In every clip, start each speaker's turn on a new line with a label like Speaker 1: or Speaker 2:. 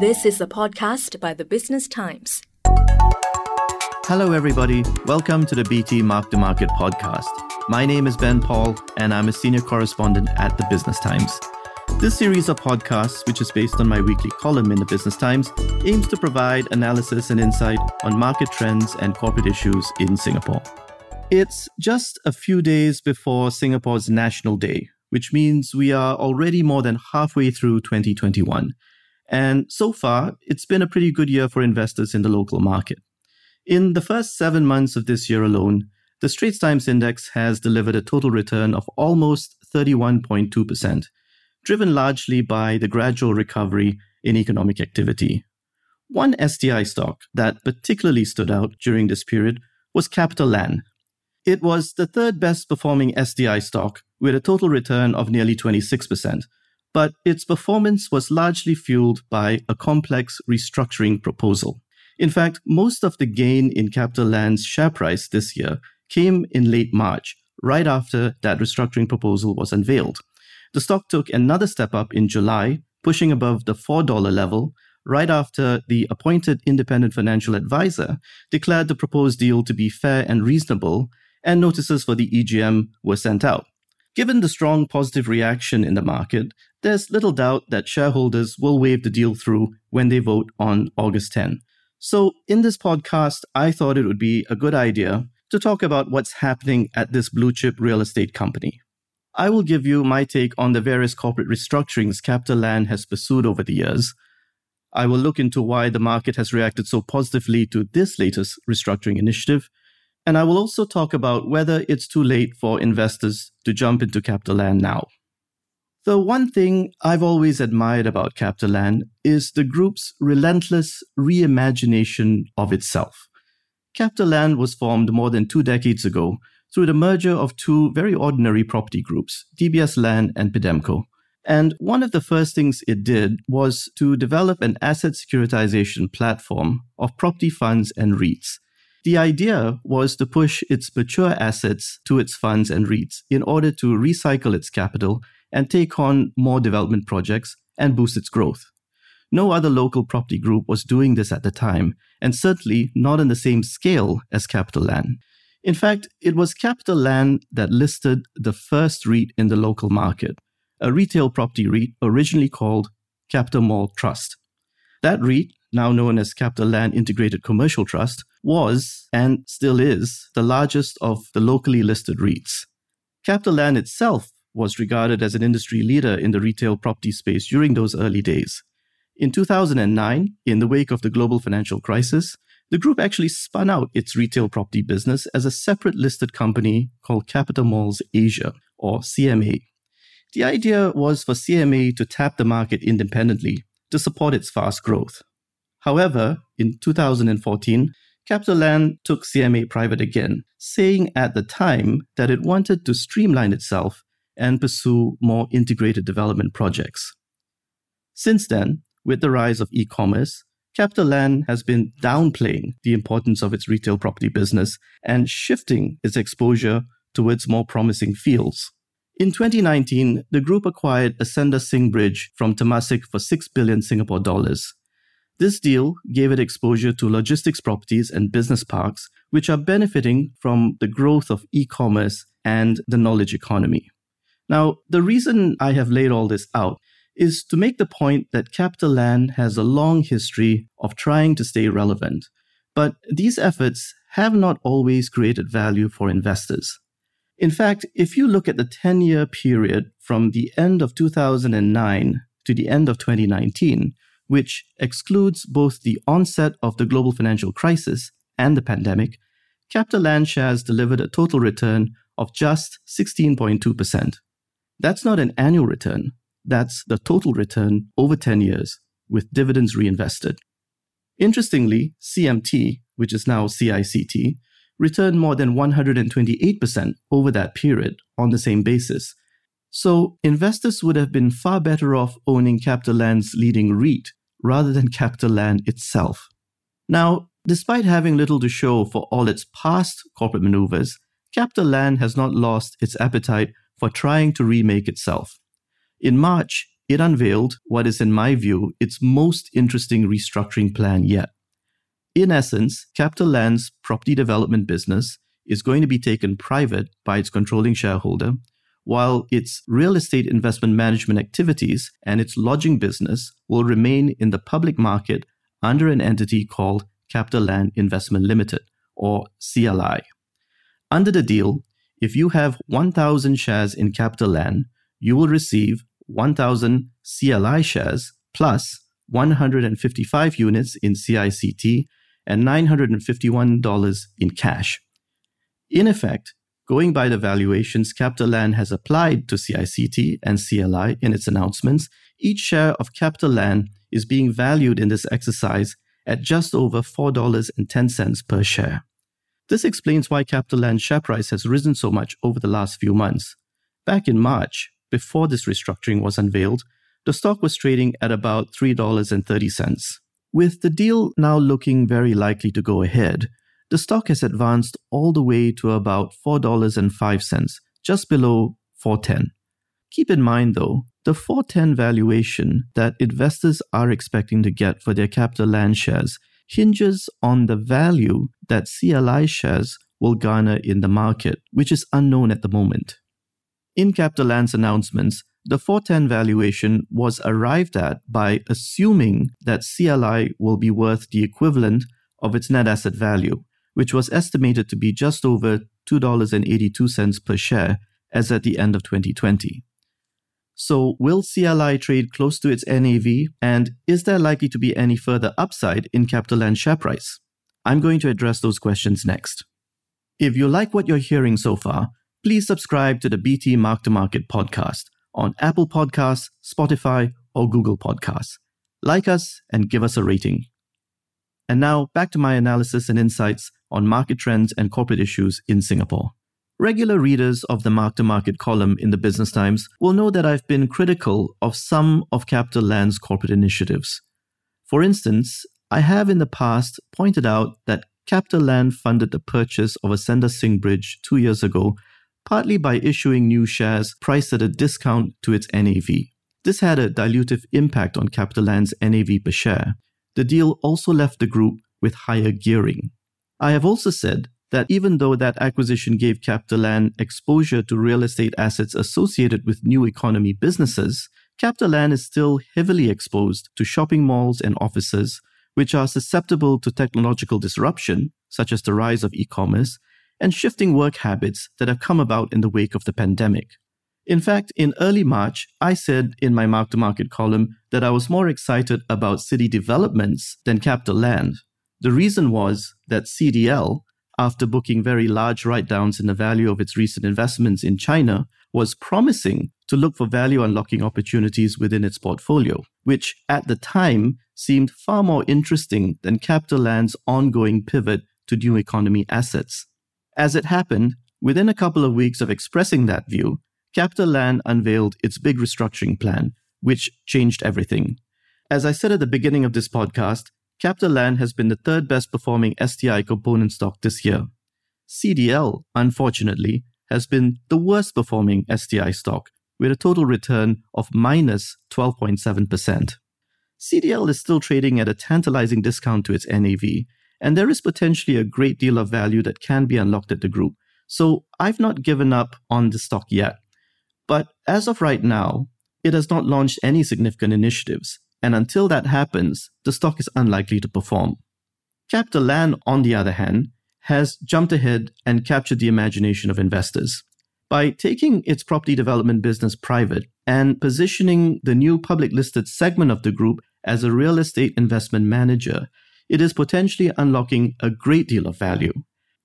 Speaker 1: This is a podcast by the Business Times.
Speaker 2: Hello, everybody. Welcome to the BT Mark to Market podcast. My name is Ben Paul, and I'm a senior correspondent at the Business Times. This series of podcasts, which is based on my weekly column in the Business Times, aims to provide analysis and insight on market trends and corporate issues in Singapore. It's just a few days before Singapore's National Day, which means we are already more than halfway through 2021. And so far, it's been a pretty good year for investors in the local market. In the first seven months of this year alone, the Straits Times Index has delivered a total return of almost 31.2%, driven largely by the gradual recovery in economic activity. One STI stock that particularly stood out during this period was CapitaLand. It was the third best performing STI stock with a total return of nearly 26%, but its performance was largely fueled by a complex restructuring proposal. In fact, most of the gain in CapitaLand's share price this year came in late March, right after that restructuring proposal was unveiled. The stock took another step up in July, pushing above the $4 level, right after the appointed independent financial advisor declared the proposed deal to be fair and reasonable, and notices for the EGM were sent out. Given the strong positive reaction in the market, there's little doubt that shareholders will wave the deal through when they vote on August 10. So, in this podcast, I thought it would be a good idea to talk about what's happening at this blue chip real estate company. I will give you my take on the various corporate restructurings CapitaLand has pursued over the years. I will look into why the market has reacted so positively to this latest restructuring initiative and I will also talk about whether it's too late for investors to jump into CapitaLand now. The one thing I've always admired about CapitaLand is the group's relentless reimagination of itself. CapitaLand was formed more than two decades ago through the merger of two very ordinary property groups, DBS Land and Pidemco. And one of the first things it did was to develop an asset securitization platform of property funds and REITs the idea was to push its mature assets to its funds and REITs in order to recycle its capital and take on more development projects and boost its growth. No other local property group was doing this at the time, and certainly not on the same scale as CapitaLand. In fact, it was CapitaLand that listed the first REIT in the local market, a retail property REIT originally called CapitaMall Trust. That REIT now known as CapitaLand Integrated Commercial Trust, was and still is the largest of the locally listed REITs. CapitaLand itself was regarded as an industry leader in the retail property space during those early days. In 2009, in the wake of the global financial crisis, the group actually spun out its retail property business as a separate listed company called CapitaMalls Asia, or CMA. The idea was for CMA to tap the market independently to support its fast growth. However, in 2014, CapitaLand took CMA private again, saying at the time that it wanted to streamline itself and pursue more integrated development projects. Since then, with the rise of e commerce, CapitaLand has been downplaying the importance of its retail property business and shifting its exposure towards more promising fields. In 2019, the group acquired Ascendas-Singbridge from Temasek for 6 billion Singapore dollars. This deal gave it exposure to logistics properties and business parks, which are benefiting from the growth of e commerce and the knowledge economy. Now, the reason I have laid all this out is to make the point that CapitaLand has a long history of trying to stay relevant. But these efforts have not always created value for investors. In fact, if you look at the 10 year period from the end of 2009 to the end of 2019, which excludes both the onset of the global financial crisis and the pandemic, CapitaLand shares delivered a total return of just 16.2%. That's not an annual return, that's the total return over 10 years with dividends reinvested. Interestingly, CMT, which is now CICT, returned more than 128% over that period on the same basis. So investors would have been far better off owning CapitaLand's leading REIT rather than CapitaLand itself. Now, despite having little to show for all its past corporate maneuvers, CapitaLand has not lost its appetite for trying to remake itself. In March, it unveiled what is, in my view, its most interesting restructuring plan yet. In essence, CapitaLand's property development business is going to be taken private by its controlling shareholder, while its real estate investment management activities and its lodging business will remain in the public market under an entity called CapitaLand Investment Limited, or CLI. Under the deal, if you have 1,000 shares in CapitaLand, you will receive 1,000 CLI shares plus 155 units in CICT and $951 in cash. In effect, going by the valuations CapitaLand has applied to CICT and CLI in its announcements, each share of CapitaLand is being valued in this exercise at just over $4.10 per share. This explains why Capital CapitaLand's share price has risen so much over the last few months. Back in March, before this restructuring was unveiled, the stock was trading at about $3.30. With the deal now looking very likely to go ahead, the stock has advanced all the way to about $4.05, just below 410. Keep in mind though, the 410 valuation that investors are expecting to get for their CapitaLand shares hinges on the value that CLI shares will garner in the market, which is unknown at the moment. In Capital CapitaLand's announcements, the 410 valuation was arrived at by assuming that CLI will be worth the equivalent of its net asset value, which was estimated to be just over $2.82 per share as at the end of 2020. So, will CLI trade close to its NAV, and is there likely to be any further upside in Capital CapitaLand share price? I'm going to address those questions next. If you like what you're hearing so far, please subscribe to the BT Mark to Market podcast on Apple Podcasts, Spotify, or Google Podcasts. Like us and give us a rating. And now back to my analysis and insights on market trends and corporate issues in Singapore. Regular readers of the Mark to Market column in the Business Times will know that I've been critical of some of CapitaLand's corporate initiatives. For instance, I have in the past pointed out that CapitaLand funded the purchase of Ascendas-Singbridge two years ago, partly by issuing new shares priced at a discount to its NAV. This had a dilutive impact on CapitaLand's NAV per share. The deal also left the group with higher gearing. I have also said that even though that acquisition gave CapitaLand exposure to real estate assets associated with new economy businesses, CapitaLand is still heavily exposed to shopping malls and offices, which are susceptible to technological disruption, such as the rise of e commerce, and shifting work habits that have come about in the wake of the pandemic. In fact, in early March, I said in my mark to market column that I was more excited about city developments than capital CapitaLand. The reason was that CDL, after booking very large write downs in the value of its recent investments in China, was promising to look for value unlocking opportunities within its portfolio, which at the time seemed far more interesting than CapitaLand's ongoing pivot to new economy assets. As it happened, within a couple of weeks of expressing that view, CapitaLand unveiled its big restructuring plan, which changed everything. As I said at the beginning of this podcast, CapitaLand has been the third best performing STI component stock this year. CDL, unfortunately, has been the worst performing STI stock, with a total return of minus 12.7%. CDL is still trading at a tantalizing discount to its NAV, and there is potentially a great deal of value that can be unlocked at the group. So I've not given up on the stock yet. But as of right now, it has not launched any significant initiatives, and until that happens, the stock is unlikely to perform. CapitaLand, on the other hand, has jumped ahead and captured the imagination of investors. By taking its property development business private and positioning the new public listed segment of the group as a real estate investment manager, it is potentially unlocking a great deal of value.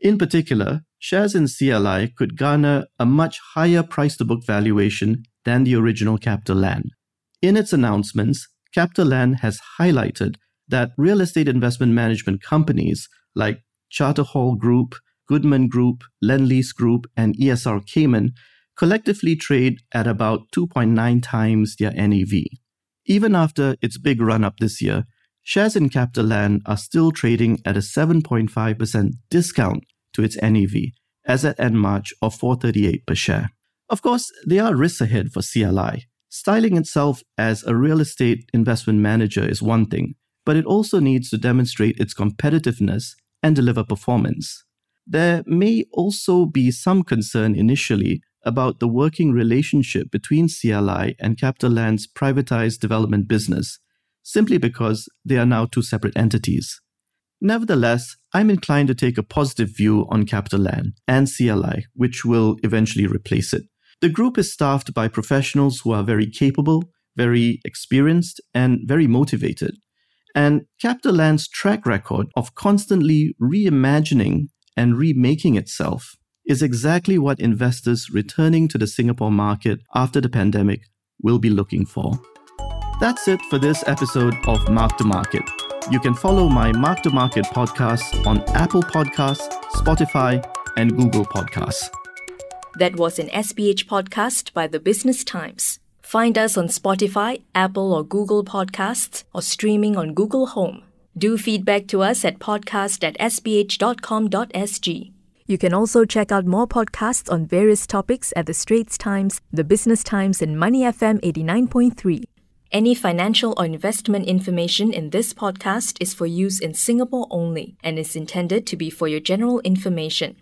Speaker 2: In particular, shares in CLI could garner a much higher price to book valuation than the original CapitaLand. In its announcements, CapitaLand has highlighted that real estate investment management companies like Charter Hall Group, Goodman Group, Lendlease Group, and ESR Cayman collectively trade at about 2.9 times their NAV. Even after its big run up this year, shares in CapitaLand are still trading at a 7.5% discount to its NAV, as at end March of 438 per share. Of course, there are risks ahead for CLI. Styling itself as a real estate investment manager is one thing, but it also needs to demonstrate its competitiveness and deliver performance. There may also be some concern initially about the working relationship between CLI and CapitaLand's privatized development business, simply because they are now two separate entities. Nevertheless, I'm inclined to take a positive view on CapitaLand and CLI, which will eventually replace it. The group is staffed by professionals who are very capable, very experienced, and very motivated. And CapitaLand's track record of constantly reimagining and remaking itself is exactly what investors returning to the Singapore market after the pandemic will be looking for. That's it for this episode of Mark to Market. You can follow my Mark to Market podcast on Apple Podcasts, Spotify, and Google Podcasts.
Speaker 1: That was an SPH podcast by the Business Times. Find us on Spotify, Apple, or Google Podcasts, or streaming on Google Home. Do feedback to us at podcast at sph.com.sg. You can also check out more podcasts on various topics at The Straits Times, The Business Times, and Money FM 89.3. Any financial or investment information in this podcast is for use in Singapore only and is intended to be for your general information.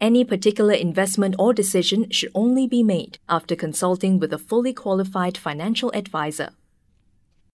Speaker 1: Any particular investment or decision should only be made after consulting with a fully qualified financial advisor.